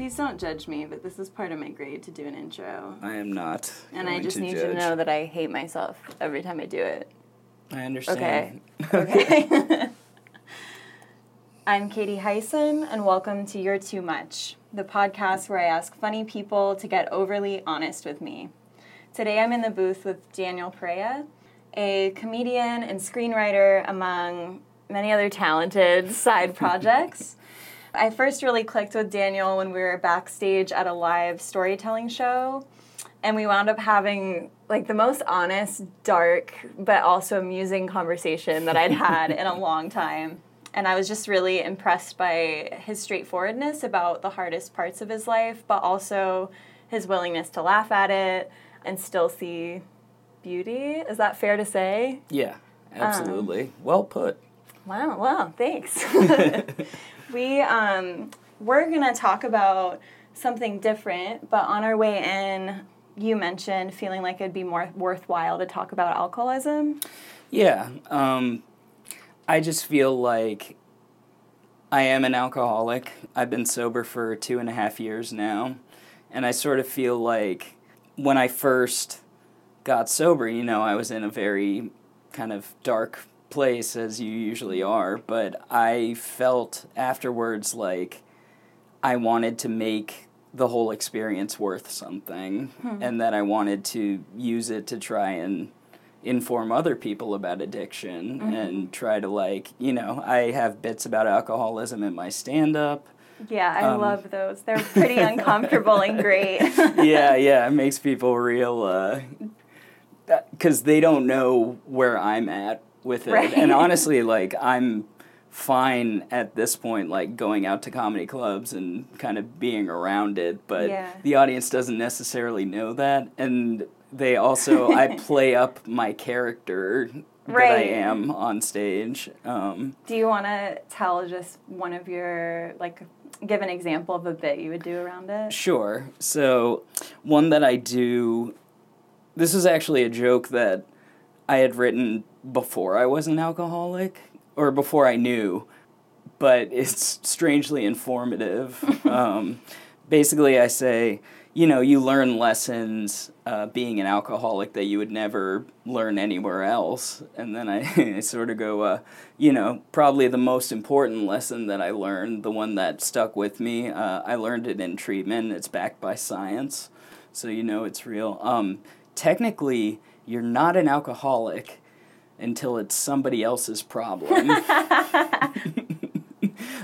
Please don't judge me, but this is part of my grade to do an intro. I am not. And I just to need judge. to know that I hate myself every time I do it. I understand. Okay. Okay. I'm Katie Heisen, and welcome to You're Too Much, the podcast where I ask funny people to get overly honest with me. Today I'm in the booth with Daniel Perea, a comedian and screenwriter among many other talented side projects. I first really clicked with Daniel when we were backstage at a live storytelling show, and we wound up having like the most honest, dark, but also amusing conversation that I'd had in a long time. And I was just really impressed by his straightforwardness about the hardest parts of his life, but also his willingness to laugh at it and still see beauty. Is that fair to say? Yeah, Um, absolutely. well put. Wow, wow, thanks. we um we're gonna talk about something different, but on our way in, you mentioned feeling like it'd be more worthwhile to talk about alcoholism. Yeah. Um, I just feel like I am an alcoholic. I've been sober for two and a half years now. And I sort of feel like when I first got sober, you know, I was in a very kind of dark place, as you usually are. But I felt afterwards like I wanted to make the whole experience worth something and that I wanted to use it to try and inform other people about addiction and try to like you know i have bits about alcoholism in my stand up Yeah, I Um, love those. They're pretty uncomfortable and great. yeah yeah it makes people real uh because they don't know where i'm at with it Right. and honestly like i'm fine at this point like going out to comedy clubs and kind of being around it but Yeah. the audience doesn't necessarily know that and they also i play up my character that i am on stage um, do you want to tell just one of your like give an example of a bit you would do around it? Sure. So, one that I do, this is actually a joke that I had written before I was an alcoholic, or before I knew, but it's strangely informative. um, basically, I say, you know, you learn lessons uh, being an alcoholic that you would never learn anywhere else. And then I, I sort of go, uh, you know, probably the most important lesson that I learned, the one that stuck with me, uh, I learned it in treatment. It's backed by science, so you know it's real. Um, technically, you're not an alcoholic until it's somebody else's problem.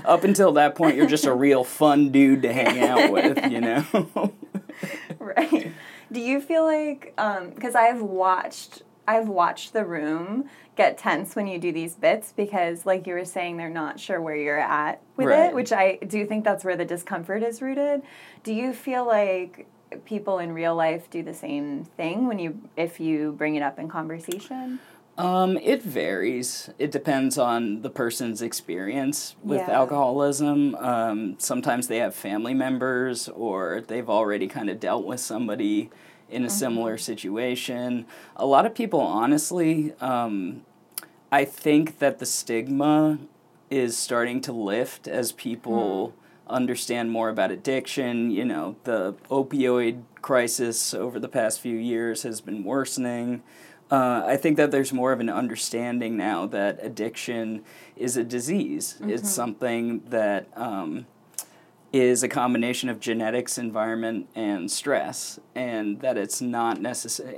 Up until that point, you're just a real fun dude to hang out with, you know? right. Do you feel like um, because I've watched I've watched the room get tense when you do these bits because like you were saying they're not sure where you're at with Right. it, which I do think that's where the discomfort is rooted. Do you feel like people in real life do the same thing when you if you bring it up in conversation? Um, it varies. It depends on the person's experience with Yeah. alcoholism. Um, sometimes they have family members or they've already kind of dealt with somebody in a similar situation. A lot of people, honestly, um, I think that the stigma is starting to lift as people understand more about addiction. You know, the opioid crisis over the past few years has been worsening. Uh, I think that there's more of an understanding now that addiction is a disease. It's something that um, is a combination of genetics, environment, and stress, and that it's not necessary.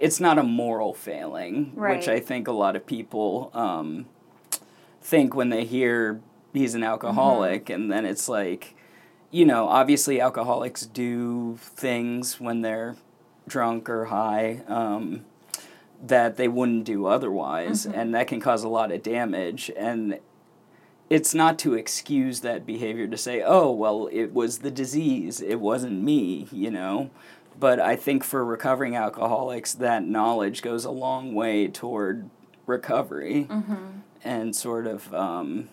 It's not a moral failing, Right. which I think a lot of people um, think when they hear he's an alcoholic, and then it's like, you know, obviously alcoholics do things when they're drunk or high um, that they wouldn't do otherwise, and that can cause a lot of damage. And it's not to excuse that behavior to say, oh, well, it was the disease, it wasn't me, you know. But I think for recovering alcoholics, that knowledge goes a long way toward recovery and sort of um,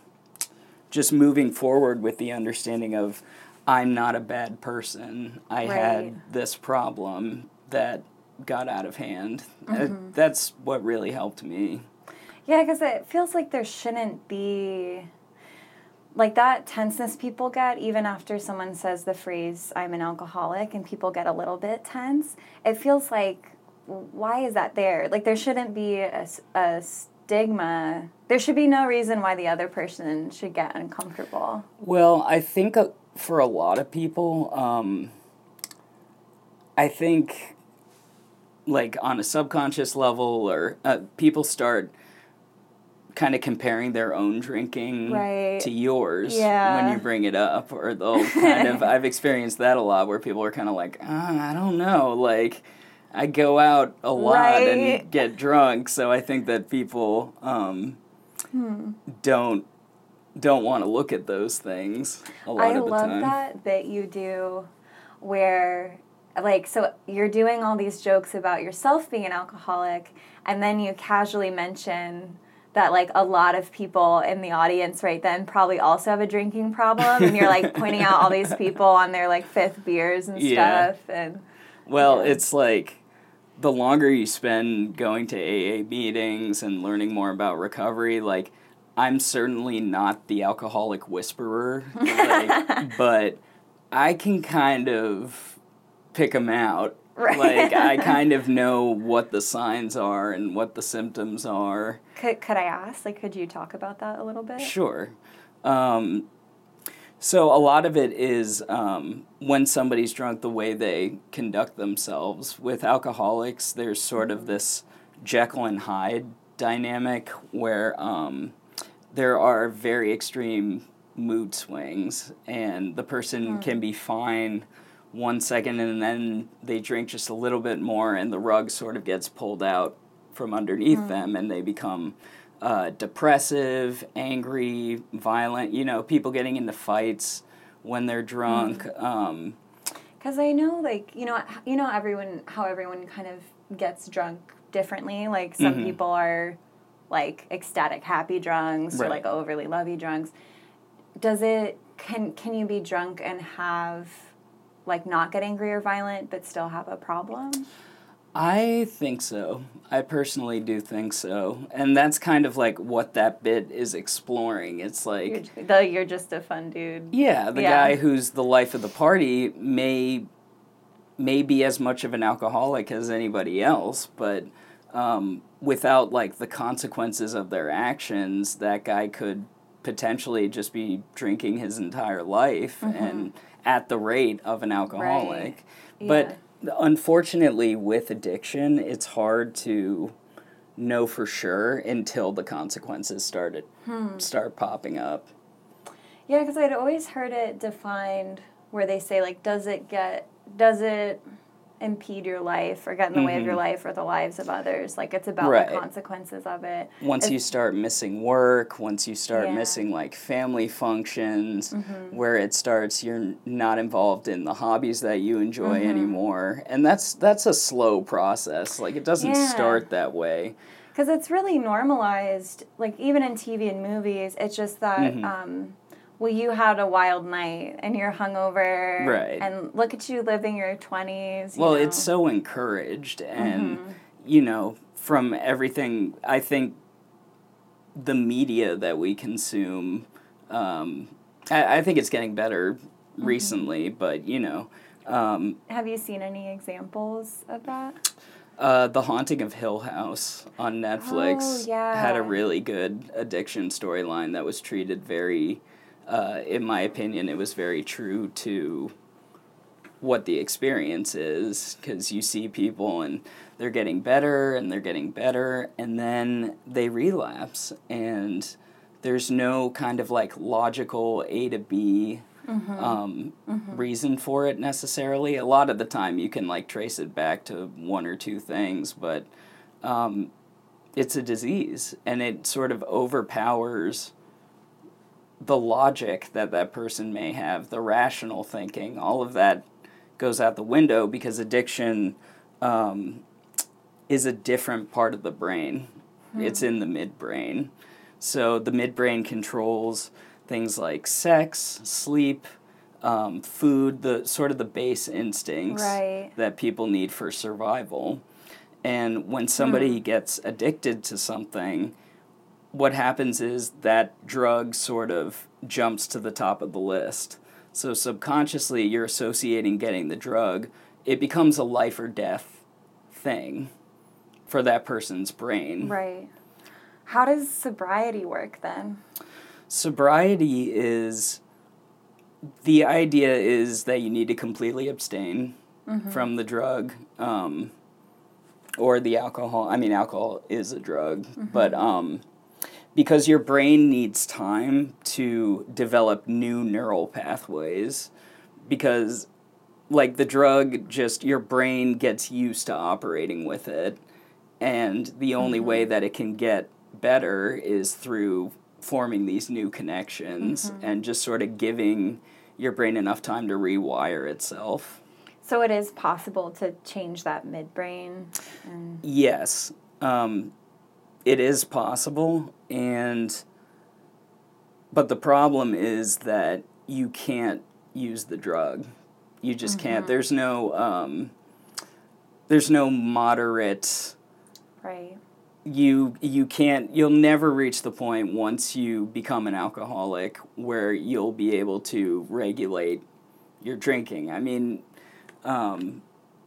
just moving forward with the understanding of I'm not a bad person. I Right. had this problem that got out of hand. Uh, that's what really helped me. Yeah, because it feels like there shouldn't be like that tenseness people get even after someone says the phrase i'm an alcoholic and people get a little bit tense it feels like why is that there like there shouldn't be a, a stigma there should be no reason why the other person should get uncomfortable Well, I think uh, for a lot of people, um, I think, like on a subconscious level, or uh, people start kind of comparing their own drinking Right. to yours Yeah. when you bring it up, or they'll kind of. I've experienced that a lot where people are kind of like, ah, I don't know, like. I go out a lot Right. and get drunk, so I think that people um, Hmm. don't don't want to look at those things a lot I of the time. I love that that you do where like so you're doing all these jokes about yourself being an alcoholic and then you casually mention that like a lot of people in the audience right then probably also have a drinking problem and you're like pointing out all these people on their like fifth beers and Yeah. stuff and Well, Yeah. it's like the longer you spend going to AA meetings and learning more about recovery, like I'm certainly not the alcoholic whisperer, like, but I can kind of pick them out. Right. Like I kind of know what the signs are and what the symptoms are. could, could I ask like could you talk about that a little bit? Sure. Um, so a lot of it is um, when somebody's drunk, the way they conduct themselves. With alcoholics, there's sort of this Jekyll and Hyde dynamic where um, there are very extreme mood swings, and the person can be fine one second, and then they drink just a little bit more, and the rug sort of gets pulled out from underneath them, and they become uh, depressive, angry, violent. You know, people getting into fights when they're drunk. Um, Because I know, like you know, you know everyone how everyone kind of gets drunk differently. Like some Mhm. people are like ecstatic, happy drunks, or like overly lovey drunks. Does it can can you be drunk and have like not get angry or violent, but still have a problem? I think so. I personally do think so. And that's kind of like what that bit is exploring. It's like, You're, the, you're just a fun dude. yeah, the Yeah. guy who's the life of the party may may be as much of an alcoholic as anybody else, but um, without like the consequences of their actions, that guy could potentially just be drinking his entire life and at the rate of an alcoholic. But unfortunately, with addiction, it's hard to know for sure until the consequences started hmm. start popping up. Yeah, because I'd always heard it defined where they say like, does it get, does it impede your life or get in the way of your life or the lives of others? Like it's about Mm-hmm. Right. the consequences of it. Once If- you start missing work, once you start Yeah. Mm-hmm. missing like family functions, where it starts you're not involved in the hobbies that you enjoy Mm-hmm. anymore. And that's that's a slow process. Like it doesn't Yeah. start that way. Because it's really normalized, like even in TV and movies, it's just that, Mm-hmm. um, well, you had a wild night and you're hungover. Right. And look at you living your 20s. you Well, know. it's so encouraged, and Mm-hmm. you know, from everything, I think the media that we consume, um, I, I think it's getting better Mm-hmm. recently, but you know, um, Have you seen any examples of that? uh, The Haunting of Hill House on Netflix Oh, yeah. had a really good addiction storyline that was treated very, uh, in my opinion, it was very true to what the experience is because you see people and they're getting better and they're getting better and then they relapse and there's no kind of like logical A to B um, reason for it necessarily. A lot of the time you can like trace it back to one or two things, but um, it's a disease and it sort of overpowers the logic that that person may have, the rational thinking, all of that goes out the window because addiction um, is a different part of the brain. It's in the midbrain. So the midbrain controls things like sex, sleep, um, food, the sort of the base instincts Right. that people need for survival. And when somebody gets addicted to something, what happens is that drug sort of jumps to the top of the list. So subconsciously, you're associating getting the drug. It becomes a life or death thing for that person's brain. Right. How does sobriety work then? Sobriety is the idea is that you need to completely abstain mm-hmm. from the drug um, or the alcohol. I mean, alcohol is a drug, mm-hmm. but um, because your brain needs time to develop new neural pathways, because like the drug, just your brain gets used to operating with it, and the only mm-hmm. way that it can get better is through forming these new connections mm-hmm. and just sort of giving your brain enough time to rewire itself. So it is possible to change that midbrain? And... Yes, um, it is possible, and but the problem is that you can't use the drug. You just mm-hmm. can't. There's no um, there's no moderate. Right. You you can't. You'll never reach the point once you become an alcoholic where you'll be able to regulate your drinking. I mean, um,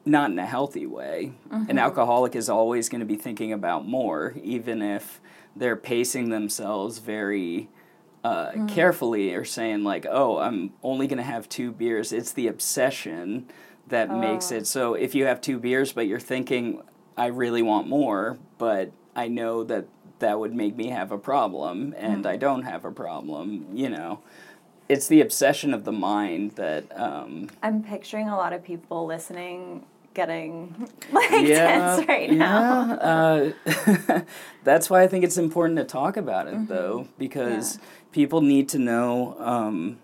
not in a healthy way. Mm-hmm. An alcoholic is always going to be thinking about more, even if they're pacing themselves very uh, mm. carefully or saying, like, oh, I'm only going to have two beers. It's the obsession that oh. makes it so if you have two beers, but you're thinking, I really want more, but I know that that would make me have a problem, and mm. I don't have a problem, you know it's the obsession of the mind that um, I'm picturing a lot of people listening getting like yeah, tense right now. Yeah, uh, that's why I think it's important to talk about it mm-hmm. though, because yeah. people need to know um,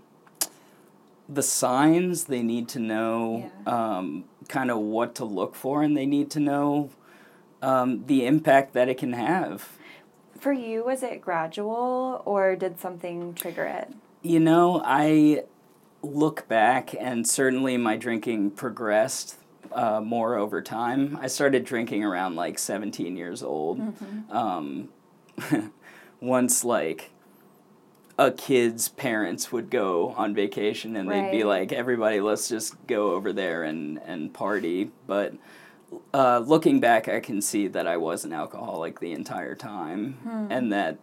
the signs. They need to know yeah. um, kind of what to look for, and they need to know um, the impact that it can have. For you, was it gradual, or did something trigger it? You know, I look back, and certainly my drinking progressed uh, more over time. I started drinking around like 17 years old. Mm-hmm. Um, once, like, a kid's parents would go on vacation and right. they'd be like, everybody, let's just go over there and, and party. But uh, looking back, I can see that I was an alcoholic the entire time. Hmm. And that,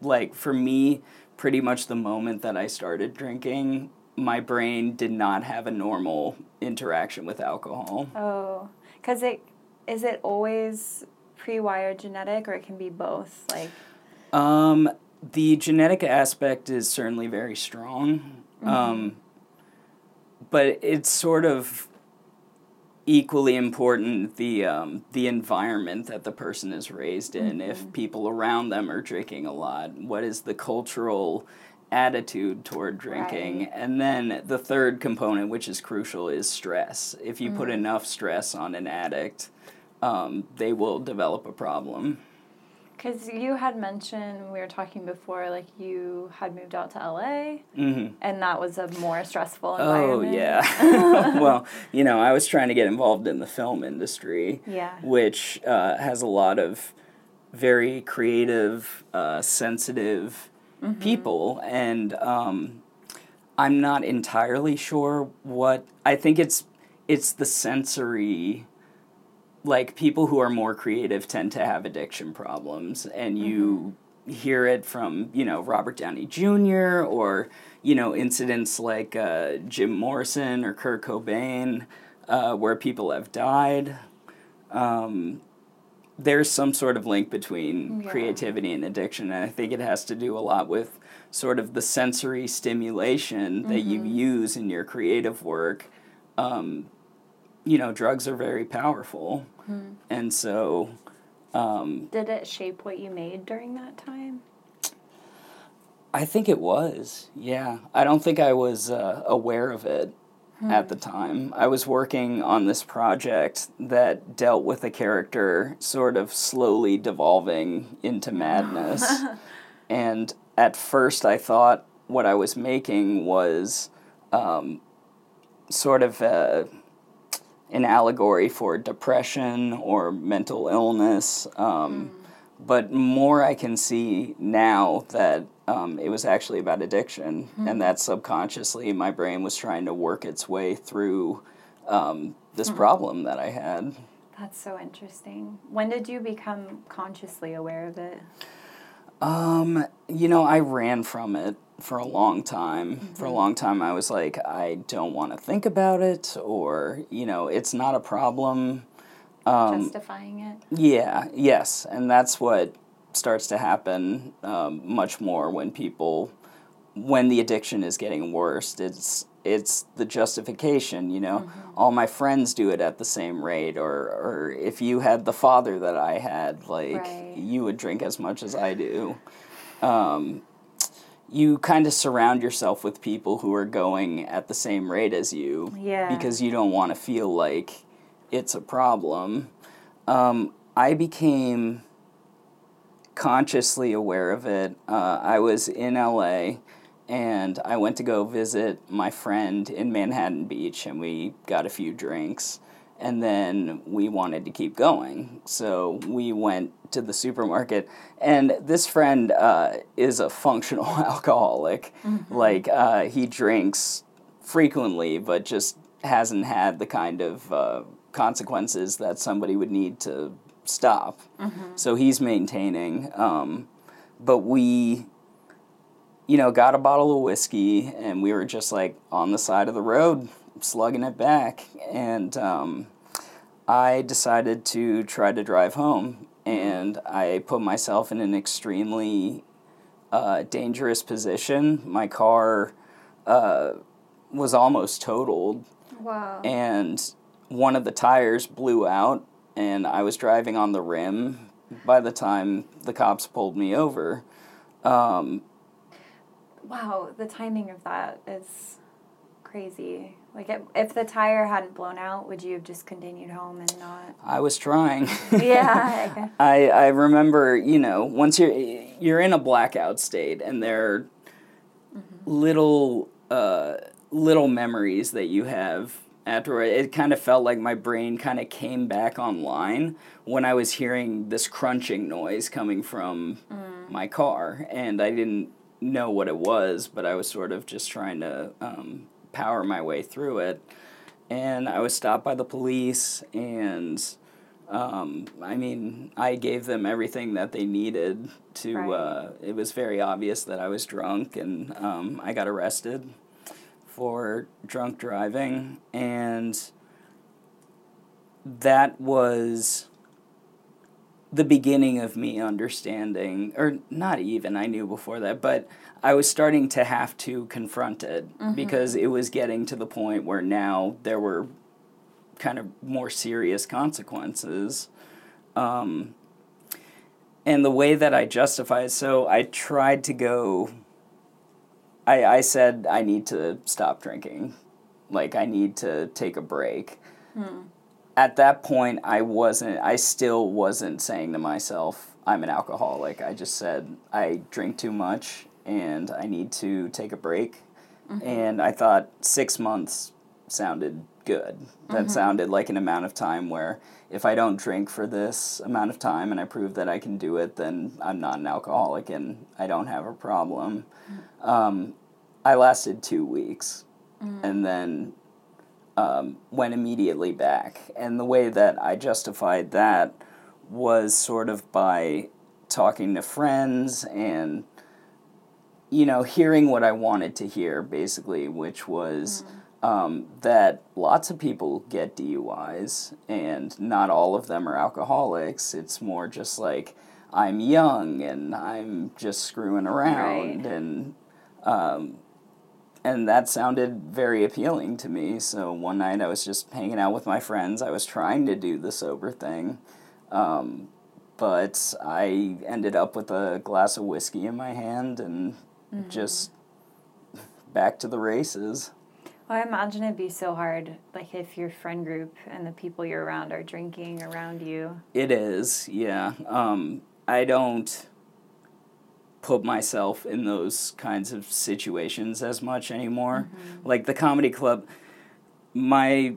like, for me, pretty much the moment that I started drinking, my brain did not have a normal interaction with alcohol. Oh, because it is it always pre-wired genetic, or it can be both, like. Um, the genetic aspect is certainly very strong, mm-hmm. um, but it's sort of equally important the um, the environment that the person is raised in. Mm-hmm. If people around them are drinking a lot, what is the cultural attitude toward drinking? Right. And then the third component, which is crucial, is stress. If you mm-hmm. put enough stress on an addict, um, they will develop a problem. Because you had mentioned, we were talking before, like you had moved out to LA, mm-hmm. and that was a more stressful oh, environment. Oh, yeah. well, you know, I was trying to get involved in the film industry, yeah. which uh, has a lot of very creative, uh, sensitive mm-hmm. people, and um, I'm not entirely sure what. I think it's it's the sensory like people who are more creative tend to have addiction problems and you mm-hmm. hear it from you know robert downey jr or you know incidents like uh, jim morrison or kurt cobain uh, where people have died um, there's some sort of link between yeah. creativity and addiction and i think it has to do a lot with sort of the sensory stimulation mm-hmm. that you mm-hmm. use in your creative work um, you know drugs are very powerful Hmm. And so. Um, Did it shape what you made during that time? I think it was, yeah. I don't think I was uh, aware of it at the time. I was working on this project that dealt with a character sort of slowly devolving into madness. and at first, I thought what I was making was um, sort of a an allegory for depression or mental illness. Um, mm. But more I can see now that um, it was actually about addiction, Mm-hmm. and that subconsciously my brain was trying to work its way through um, this Hmm. problem that I had. That's so interesting. When did you become consciously aware of it? Um, you know, I ran from it for a long time. For a Mm-hmm. long time, I was like, I don't want to think about it, or, you know, it's not a problem. Um, Justifying it? Yeah, yes, and that's what starts to happen um, much more when people, when the addiction is getting worse. It's it's the justification, you know. All my friends do it at the same rate, or or if you had the father that I had, like Right. you would drink as much as I do. Um, you kind of surround yourself with people who are going at the same rate as you Yeah. because you don't want to feel like it's a problem. Um, I became consciously aware of it. Uh, I was in LA and I went to go visit my friend in Manhattan Beach and we got a few drinks. And then we wanted to keep going. So we went to the supermarket. And this friend uh, is a functional alcoholic. Like, uh, he drinks frequently, but just hasn't had the kind of uh, consequences that somebody would need to stop. So he's maintaining. Um, but we, you know, got a bottle of whiskey and we were just like on the side of the road slugging it back. And um, I decided to try to drive home. And I put myself in an extremely uh, dangerous position. My car uh, was almost totaled Wow. and one of the tires blew out and I was driving on the rim by the time the cops pulled me over. Um, wow, the timing of that is crazy. Like, if, if the tire hadn't blown out, would you have just continued home and not? I was trying. Yeah. I, I remember, you know, once you're you're in a blackout state and there are little uh, little memories that you have afterward. It kind of felt like my brain kind of came back online when I was hearing this crunching noise coming from my car, and I didn't know what it was, but I was sort of just trying to um, power my way through it. And I was stopped by the police, and um, I mean, I gave them everything that they needed to. Right. Uh, it was very obvious that I was drunk, and um, I got arrested for drunk driving, and that was the beginning of me understanding, or not even, I knew before that, but I was starting to have to confront it because it was getting to the point where now there were kind of more serious consequences. Um, and the way that I justified, so I tried to go. I, I said I need to stop drinking. Like, I need to take a break. Hmm. At that point, I wasn't, I still wasn't saying to myself, I'm an alcoholic. I just said, I drink too much and I need to take a break. Mm-hmm. And I thought six months sounded good. That sounded like an amount of time where if I don't drink for this amount of time and I prove that I can do it, then I'm not an alcoholic and I don't have a problem. Um, I lasted two weeks and then um, went immediately back. And the way that I justified that was sort of by talking to friends and you know, hearing what I wanted to hear, basically, which was um, that lots of people get DUIs, and not all of them are alcoholics. It's more just like I'm young and I'm just screwing around, Right. and um, and that sounded very appealing to me. So one night I was just hanging out with my friends. I was trying to do the sober thing. Um, but I ended up with a glass of whiskey in my hand and just back to the races. Well, I imagine it'd be so hard, like if your friend group and the people you're around are drinking around you. It is, yeah. Um, I don't put myself in those kinds of situations as much anymore. Like the comedy club, my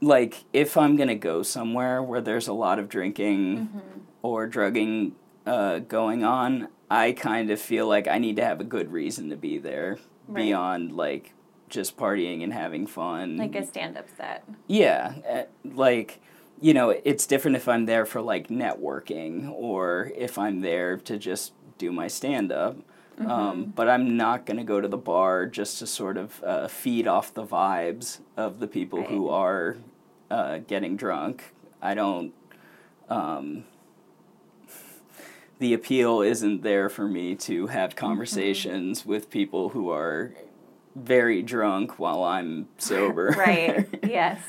like if I'm gonna go somewhere where there's a lot of drinking Mm-hmm. or drugging uh, going on, I kind of feel like I need to have a good reason to be there Right. beyond like just partying and having fun. Like a stand up set. Yeah, eh, like you know, it's different if I'm there for like networking or if I'm there to just do my stand up. Mm-hmm. Um, but I'm not going to go to the bar just to sort of uh, feed off the vibes of the people who are uh, getting drunk. I don't. Um, the appeal isn't there for me to have conversations with people who are very drunk while I'm sober. right. Yes.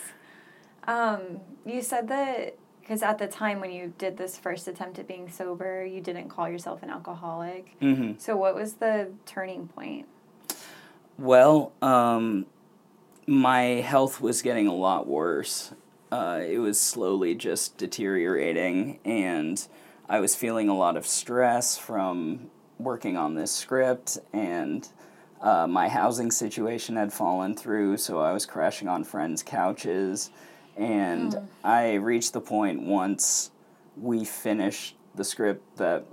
Um, you said that because at the time when you did this first attempt at being sober, you didn't call yourself an alcoholic. hmm So what was the turning point? Well, um, my health was getting a lot worse. Uh, it was slowly just deteriorating, and I was feeling a lot of stress from working on this script, and uh, my housing situation had fallen through, so I was crashing on friends' couches. And I reached the point once we finished the script that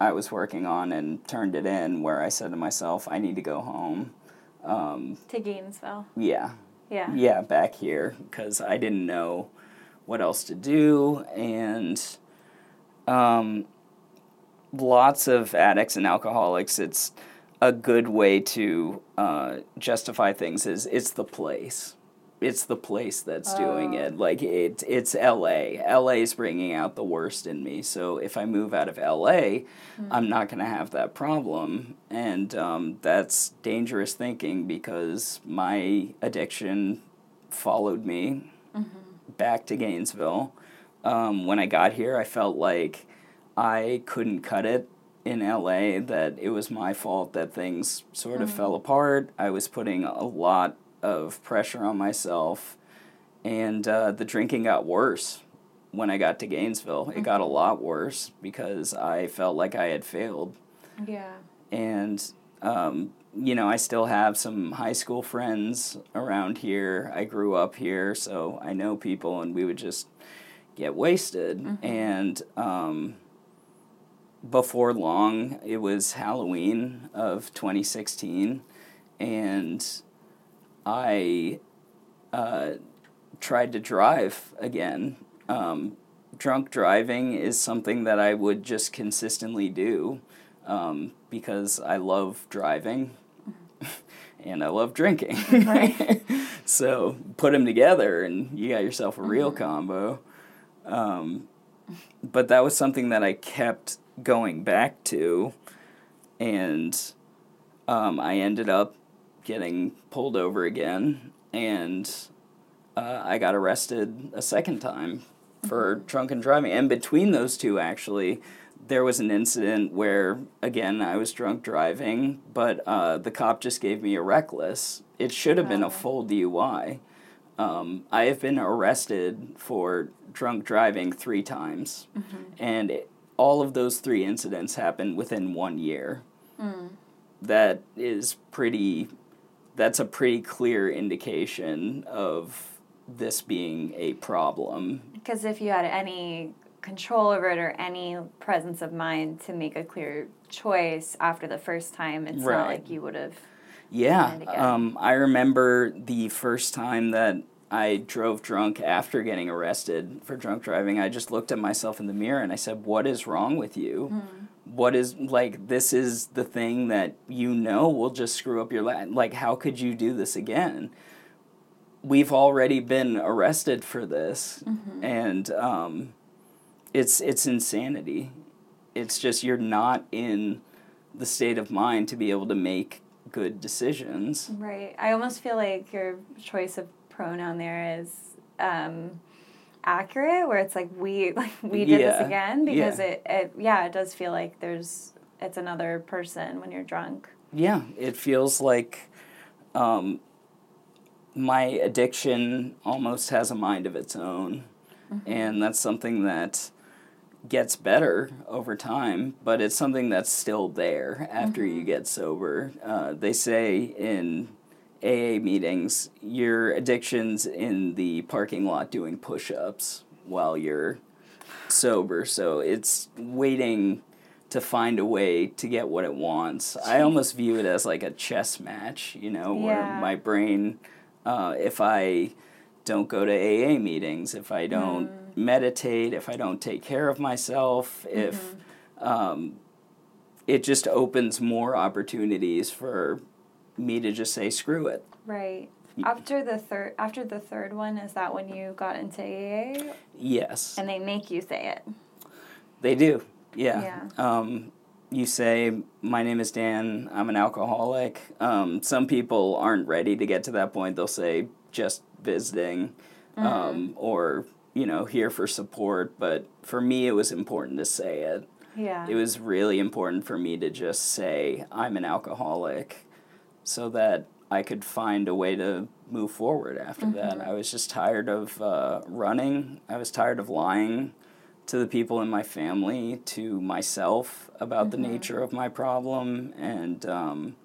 I was working on and turned it in where I said to myself, I need to go home. Um, To Gainesville. yeah, Yeah. yeah, back here because I didn't know what else to do. And um, lots of addicts and alcoholics, it's a good way to uh, justify things is it's the place. It's the place that's doing Oh. it. Like it, it's L.A. L.A. is bringing out the worst in me. So if I move out of L.A., I'm not going to have that problem, and um, that's dangerous thinking because my addiction followed me back to Gainesville. Um, when I got here, I felt like I couldn't cut it in LA, that it was my fault that things sort of fell apart. I was putting a lot of pressure on myself, and uh, the drinking got worse when I got to Gainesville. It got a lot worse because I felt like I had failed Yeah. and um, you know i still have some high school friends around here i grew up here so i know people and we would just get wasted. And um, before long it was halloween of 2016 and i uh, tried to drive again. Um, drunk driving is something that i would just consistently do um, because I love driving. And I love drinking. Right. so put them together and you got yourself a real combo. Um, but that was something that I kept going back to, and um, I ended up getting pulled over again, and uh, I got arrested a second time for drunken driving. And between those two, actually, there was an incident where, again, I was drunk driving, but uh, the cop just gave me a reckless. It should have been Oh. a full DUI. Um, I have been arrested for drunk driving three times, and it, all of those three incidents happened within one year. That is pretty. That's a pretty clear indication of this being a problem. Because if you had any control over it or any presence of mind to make a clear choice after the first time, it's Right. not like you would have. Yeah, um, I remember the first time that I drove drunk after getting arrested for drunk driving. I just looked at myself in the mirror and I said, "What is wrong with you? What is like this is the thing that you know will just screw up your life. Like how could you do this again?" We've already been arrested for this, and um, it's it's insanity. It's just you're not in the state of mind to be able to make good decisions. Right. I almost feel like your choice of pronoun there is um, accurate, where it's like we like we did Yeah. this again because Yeah. it, it yeah it does feel like there's it's another person when you're drunk. Yeah, it feels like um, my addiction almost has a mind of its own. And that's something that gets better over time, but it's something that's still there after you get sober. Uh, they say in AA meetings, your addiction's in the parking lot doing push ups while you're sober. So it's waiting to find a way to get what it wants. I almost view it as like a chess match, you know, where my brain, uh, if I don't go to AA meetings, if I don't Mm. meditate, if I don't take care of myself, if Mm-hmm. um, it just opens more opportunities for me to just say screw it. Right. After the third after the third one, is that when you got into AA? Yes, And they make you say it. they do. Yeah. Yeah. Um, you say, "My name is Dan. I'm an alcoholic." Um, some people aren't ready to get to that point. They'll say, "Just visiting," Mm-hmm. um, or you know, here for support. But for me, it was important to say it. Yeah. it was really important for me to just say I'm an alcoholic so that I could find a way to move forward after that. I was just tired of uh, running. I was tired of lying to the people in my family, to myself about the nature of my problem, and um,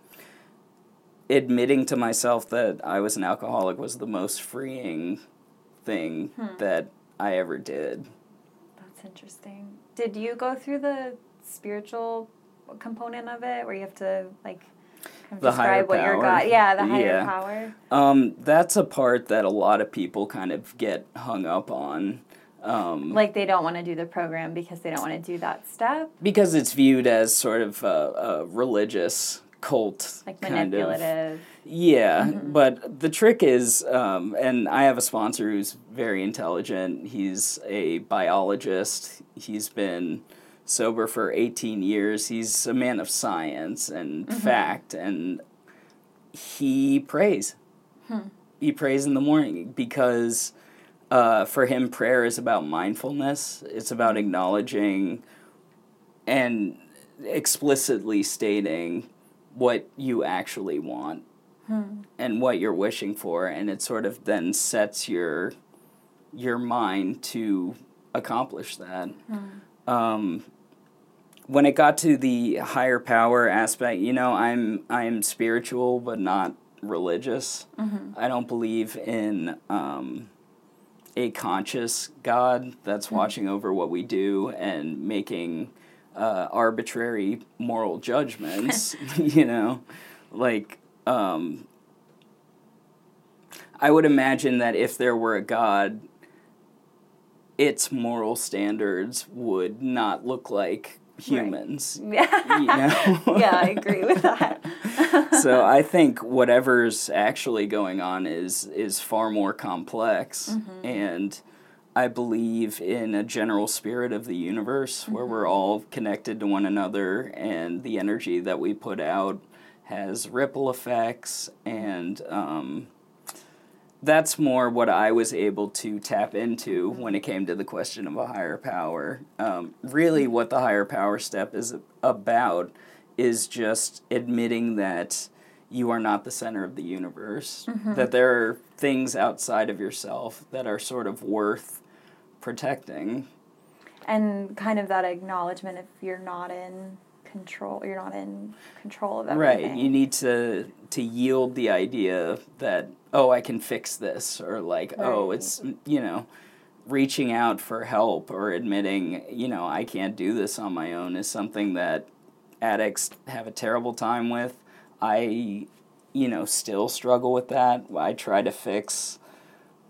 admitting to myself that I was an alcoholic was the most freeing thing that I ever did. That's interesting. Did you go through the spiritual component of it where you have to like kind of The higher describe what your power? God yeah, the higher Yeah. power. Um, that's a part that a lot of people kind of get hung up on. Um, Like they don't want to do the program because they don't want to do that step. because it's viewed as sort of a, a religious cult Like kind of manipulative. yeah but the trick is um, and i have a sponsor who's very intelligent he's a biologist he's been sober for 18 years. He's a man of science and mm-hmm. fact and he prays. Hmm. He prays in the morning because uh, for him prayer is about mindfulness. It's about mm-hmm. acknowledging and explicitly stating what you actually want hmm. and what you're wishing for and it sort of then sets your your mind to accomplish that. Hmm. Um, when it got to the higher power aspect you know i'm i'm spiritual but not religious. I don't believe in um, a conscious god that's watching over what we do and making uh, arbitrary moral judgments you know? Like um, i would imagine that if there were a god its moral standards would not look like humans Yeah. you know yeah, I agree with that. so I think whatever's actually going on is is far more complex, Mm-hmm. and I believe in a general spirit of the universe where we're all connected to one another, and the energy that we put out has ripple effects, and um, that's more what I was able to tap into when it came to the question of a higher power. Um, really, what the higher power step is about is just admitting that you are not the center of the universe, that there are things outside of yourself that are sort of worth protecting. and kind of that acknowledgement if you're not in control, you're not in control of everything. Right. You need to to yield the idea that oh, I can fix this or like oh, it's you know, reaching out for help or admitting, you know, I can't do this on my own is something that addicts have a terrible time with. I you know, still struggle with that. I try to fix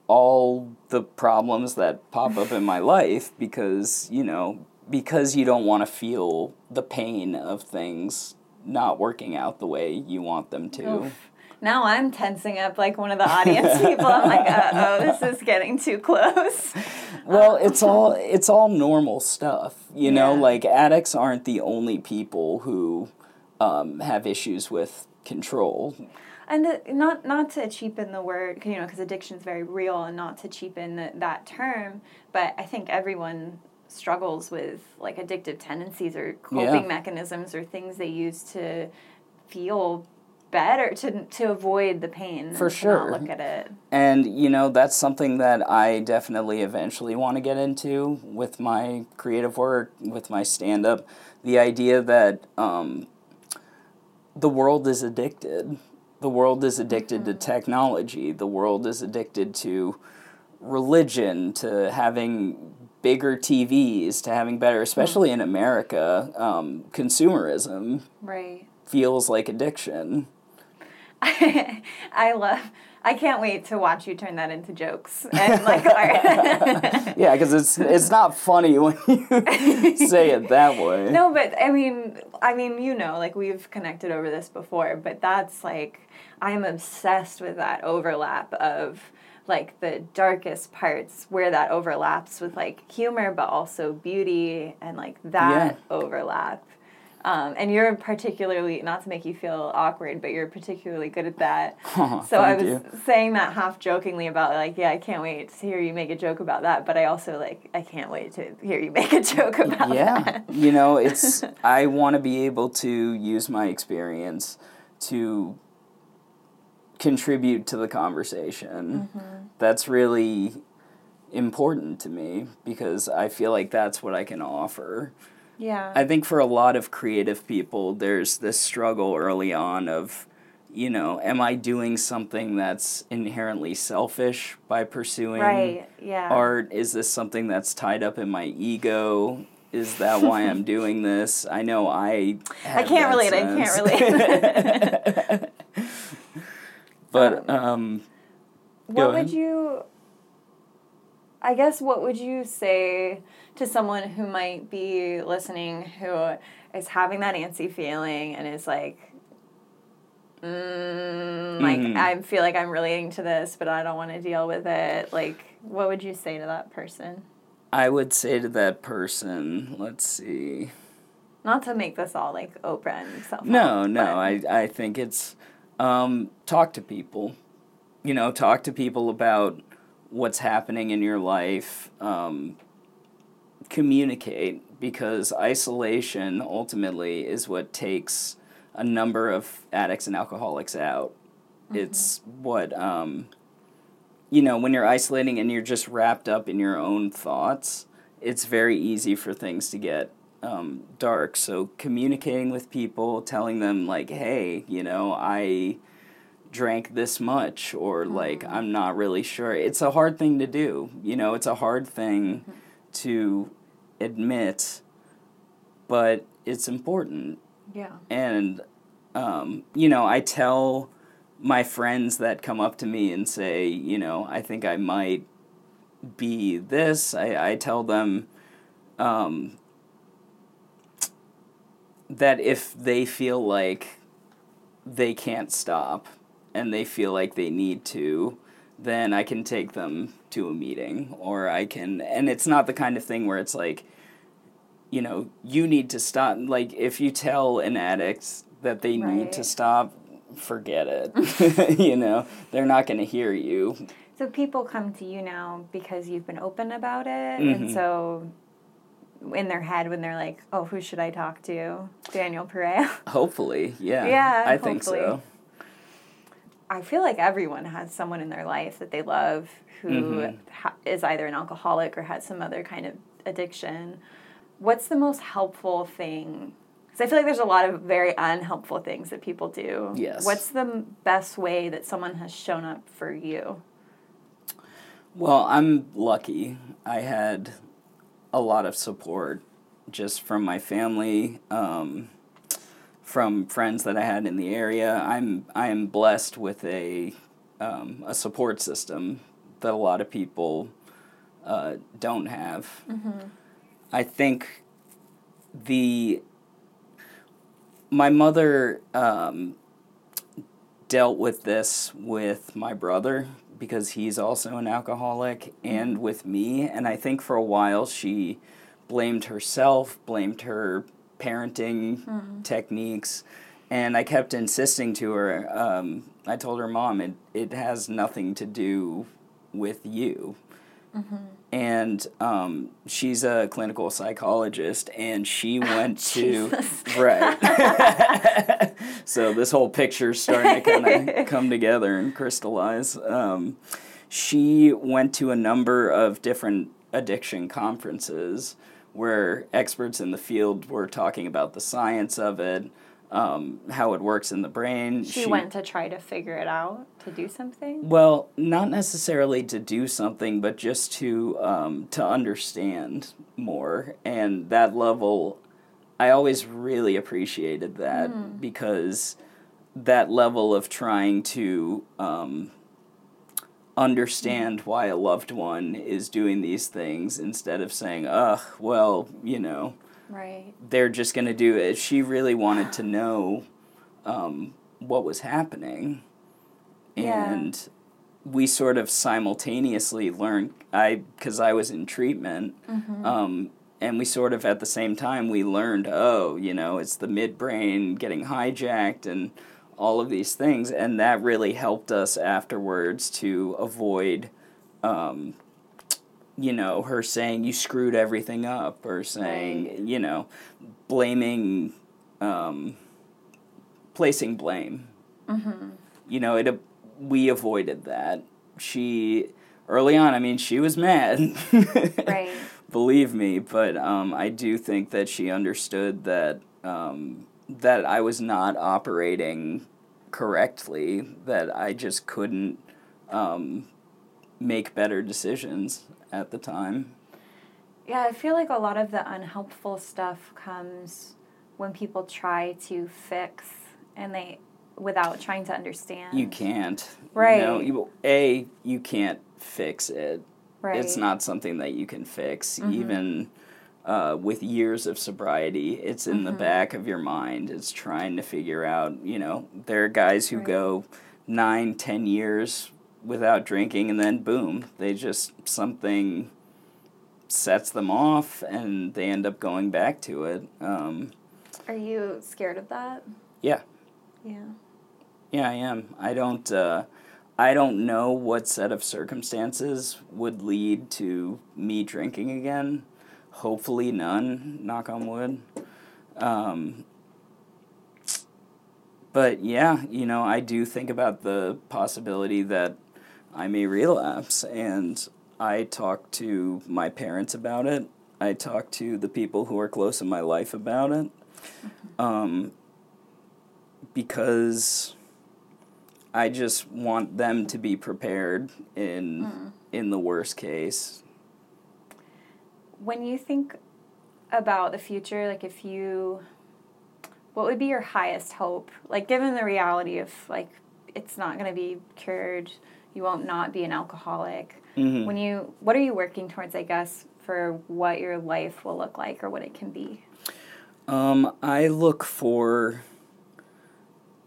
all the problems that pop up in my life because, you know, because you don't want to feel the pain of things not working out the way you want them to. Oof. Now I'm tensing up like one of the audience people. I'm like, uh oh, this is getting too close. Well, it's all it's all normal stuff, you know. Yeah. Like addicts aren't the only people who um, have issues with control. And uh, not not to cheapen the word, you know, because addiction is very real, and not to cheapen the, that term. But I think everyone struggles with like addictive tendencies or coping Yeah. mechanisms or things they use to feel better to to avoid the pain. For and to not sure. look at it. And you know that's something that I definitely eventually want to get into with my creative work, with my stand up. The idea that um, the world is addicted. the world is addicted Mm-hmm. to technology. The world is addicted to religion, to having bigger TVs, to having better, especially in America, um, consumerism Right. feels like addiction. I love. I can't wait to watch you turn that into jokes and like art. Yeah, because it's it's not funny when you say it that way. no, but I mean, I mean, you know, like we've connected over this before, but that's like I'm obsessed with that overlap of like the darkest parts where that overlaps with like humor, but also beauty and like that overlap. Um, and you're particularly not to make you feel awkward, but you're particularly good at that. Aw, so I was you. saying that half jokingly about like, yeah, I can't wait to hear you make a joke about that, but I also like I can't wait to hear you make a joke about yeah that. you know it's i want to be able to use my experience to contribute to the conversation that's really important to me because i feel like that's what i can offer Yeah. i think for a lot of creative people there's this struggle early on of you know am i doing something that's inherently selfish by pursuing right. Yeah. art? Is this something that's tied up in my ego? Is that why I'm doing this? I know I. I can't relate. I can't relate. but um, what Go would you I guess what would you say to someone who might be listening who is having that antsy feeling and is like mm, like Mhm. I feel like I'm relating to this but I don't want to deal with it like what would you say to that person I would say to that person, let's see. not to make this all like Oprah and self No, no, I, I think it's um, talk to people. You know, talk to people about what's happening in your life. Um, communicate because isolation ultimately is what takes a number of addicts and alcoholics out. It's what, um, you know, when you're isolating and you're just wrapped up in your own thoughts, it's very easy for things to get um, dark. So communicating with people, telling them like, "Hey, you know, I drank this much," or like, "I'm not really sure." It's a hard thing to do. You know, it's a hard thing to admit, but it's important. yeah And um, you know, I tell my friends that come up to me and say, you know, I think I might be this. I, I tell them um, that if they feel like they can't stop and they feel like they need to, then I can take them to a meeting or I can, and it's not the kind of thing where it's like, you know, you need to stop. Like, if you tell an addict that they need to stop, forget it. you know, they're not going to hear you. So people come to you now because you've been open about it, Mhm. and so in their head when they're like, "Oh, who should I talk to?" Daniel Perea. Hopefully, yeah. Yeah, I think so. I feel like everyone has someone in their life that they love who Mhm. ha- is either an alcoholic or has some other kind of addiction. What's the most helpful thing? Because I feel like there's a lot of very unhelpful things that people do. Yes. What's the m- best way that someone has shown up for you? Well, I'm lucky. I had a lot of support just from my family, um, from friends that I had in the area. I'm I am blessed with a um, a support system that a lot of people uh, don't have. I think the my mother um, dealt with this with my brother because he's also an alcoholic and with me and i think for a while she blamed herself blamed her parenting techniques and i kept insisting to her um, i told her mom it, it has nothing to do with you. And um, she's a clinical psychologist and she went to right. So this whole picture's starting to kind of come together and crystallize. Um, she went to a number of different addiction conferences where experts in the field were talking about the science of it um, how it works in the brain. She, went to try to figure it out, to do something? Well, not necessarily to do something, but just to um, to understand more. And that level, I always really appreciated that Mm. because that level of trying to um, understand why a loved one is doing these things instead of saying, ugh, well, you know, Right. they're just going to do it. She really wanted to know um, what was happening. Yeah. And we sort of simultaneously learned, I, because I was in treatment, Mm-hmm. um, and we sort of at the same time we learned, oh, you know, it's the midbrain getting hijacked and all of these things. And that really helped us afterwards to avoid um, you know, her saying you screwed everything up, or saying, you know, blaming, um, placing blame. Mm-hmm. You know, it. We avoided that. She early on. I mean, she was mad. Right. Believe me, but um, I do think that she understood that um, that I was not operating correctly. That I just couldn't um, make better decisions at the time. Yeah, I feel like a lot of the unhelpful stuff comes when people try to fix and they without trying to understand. You can't. Right. Know, you, a you can't fix it. Right. It's not something that you can fix. Mhm. Even uh, with years of sobriety, it's in the Mhm. back of your mind. It's trying to figure out. You know, there are guys who Right. go nine, ten years without drinking, and then boom, they just something sets them off, and they end up going back to it. Um, Are you scared of that? Yeah. Yeah. Yeah, I am. I don't. Uh, I don't know what set of circumstances would lead to me drinking again. Hopefully, none. Knock on wood. Um, but yeah, you know, I do think about the possibility that I may relapse, and I talk to my parents about it. I talk to the people who are close in my life about it. Um, because I just want them to be prepared in Mm. in the worst case. When you think about the future, like if you, what would be your highest hope? Like given the reality of like it's not going to be cured, you won't not be an alcoholic. Mhm. When you, what are you working towards? I guess for what your life will look like or what it can be. Um, I look for,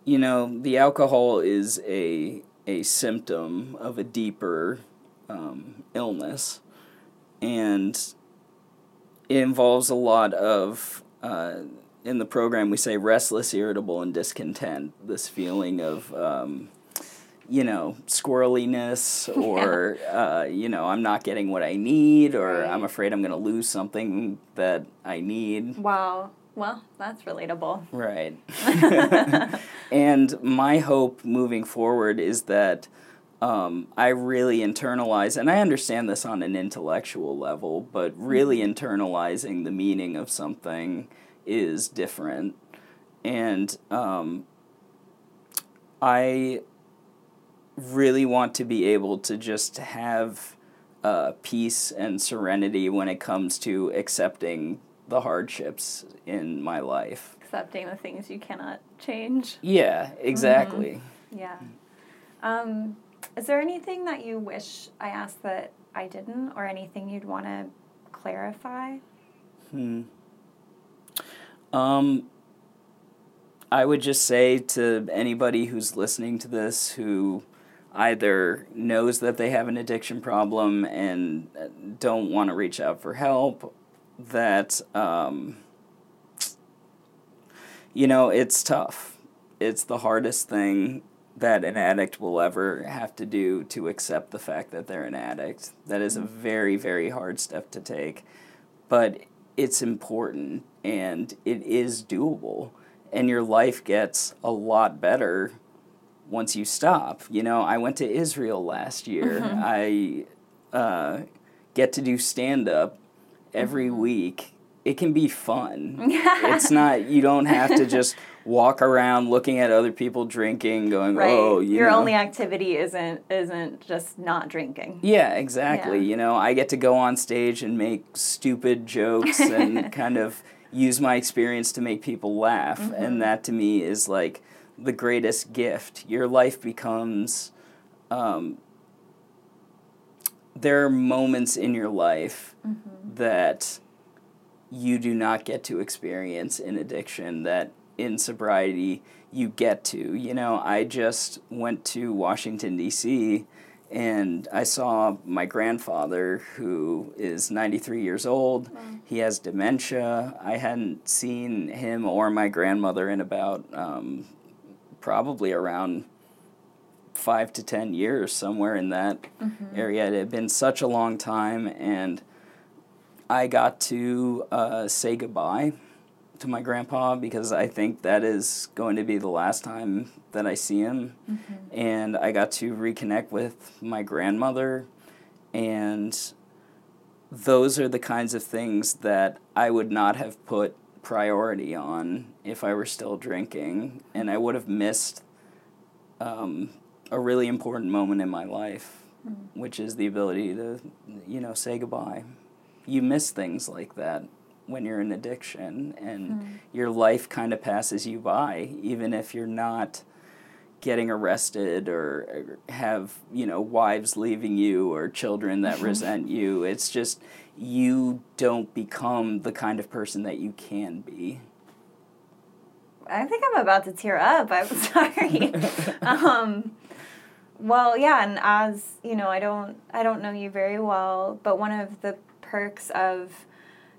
you know, the alcohol is a a symptom of a deeper um, illness, and it involves a lot of. Uh, in the program, we say restless, irritable, and discontent. This feeling of, um, you know, squirreliness, or uh, you know, I'm not getting what I need, or Right. I'm afraid I'm going to lose something that I need. Wow. Well, that's relatable. Right. and my hope moving forward is that um, I really internalize, and I understand this on an intellectual level, but really internalizing the meaning of something is different. And um, I really want to be able to just have uh, peace and serenity when it comes to accepting the hardships in my life. Accepting the things you cannot change. Yeah, exactly. Yeah. Um, is there anything that you wish I asked that I didn't, or anything you'd want to clarify? Hmm. Um, I would just say to anybody who's listening to this who either knows that they have an addiction problem and uh, don't want to reach out for help, that, um, you know, it's tough. It's the hardest thing that an addict will ever have to do to accept the fact that they're an addict. That is a mm-hmm. very, very hard step to take. But it's important and it is doable. And your life gets a lot better once you stop. You know, I went to Israel last year. Mm-hmm. I uh, get to do stand up every mm-hmm. week. It can be fun. it's not, you don't have to just walk around looking at other people drinking, going, Right. "Oh, you Your know." only activity isn't isn't just not drinking. Yeah, exactly. Yeah. You know, I get to go on stage and make stupid jokes and kind of use my experience to make people laugh. Mm-hmm. And that to me is like the greatest gift. Your life becomes. Um, there are moments in your life Mm-hmm. that you do not get to experience in addiction that in sobriety you get to. You know, I just went to Washington, D.C., and I saw my grandfather, who is 93 years old. He has dementia. I hadn't seen him or my grandmother in about um, probably around five to 10 years, somewhere in that area. It had been such a long time, and I got to uh, say goodbye to my grandpa because I think that is going to be the last time that I see him. And I got to reconnect with my grandmother, and those are the kinds of things that I would not have put priority on if I were still drinking, and I would have missed um, a really important moment in my life, which is the ability to, you know, say goodbye. You miss things like that when you're in addiction, and your life kind of passes you by, even if you're not getting arrested or have you know wives leaving you or children that resent you it's just you don't become the kind of person that you can be I think I'm about to tear up. I'm sorry. um, well, yeah, and as you know, I don't I don't know you very well, but one of the perks of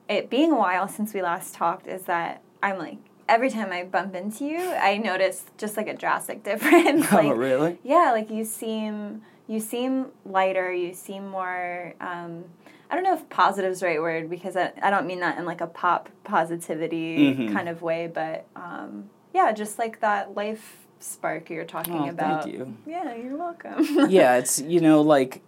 it being a while since we last talked is that I'm like every time I bump into you, I notice just like a drastic difference. like, oh really yeah, like you seem you seem lighter. You seem more. Um, I don't know if positive is the right word because I, I don't mean that in like a pop positivity Mhm. kind of way, but um, yeah, just like that life spark you're talking Oh, thank about. you. Yeah, you're welcome. yeah, it's you know like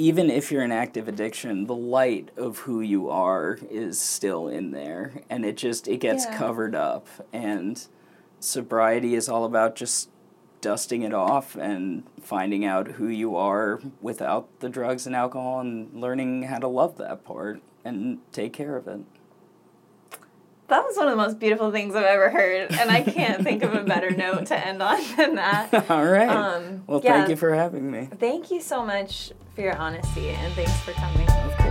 even if you're in active addiction, the light of who you are is still in there, and it just it gets Yeah. covered up. And sobriety is all about just dusting it off and finding out who you are without the drugs and alcohol, and learning how to love that part and take care of it. That was one of the most beautiful things I've ever heard, and I can't think of a better note to end on than that. all right. Um, well, yeah. thank you for having me. Thank you so much for your honesty, and thanks for coming.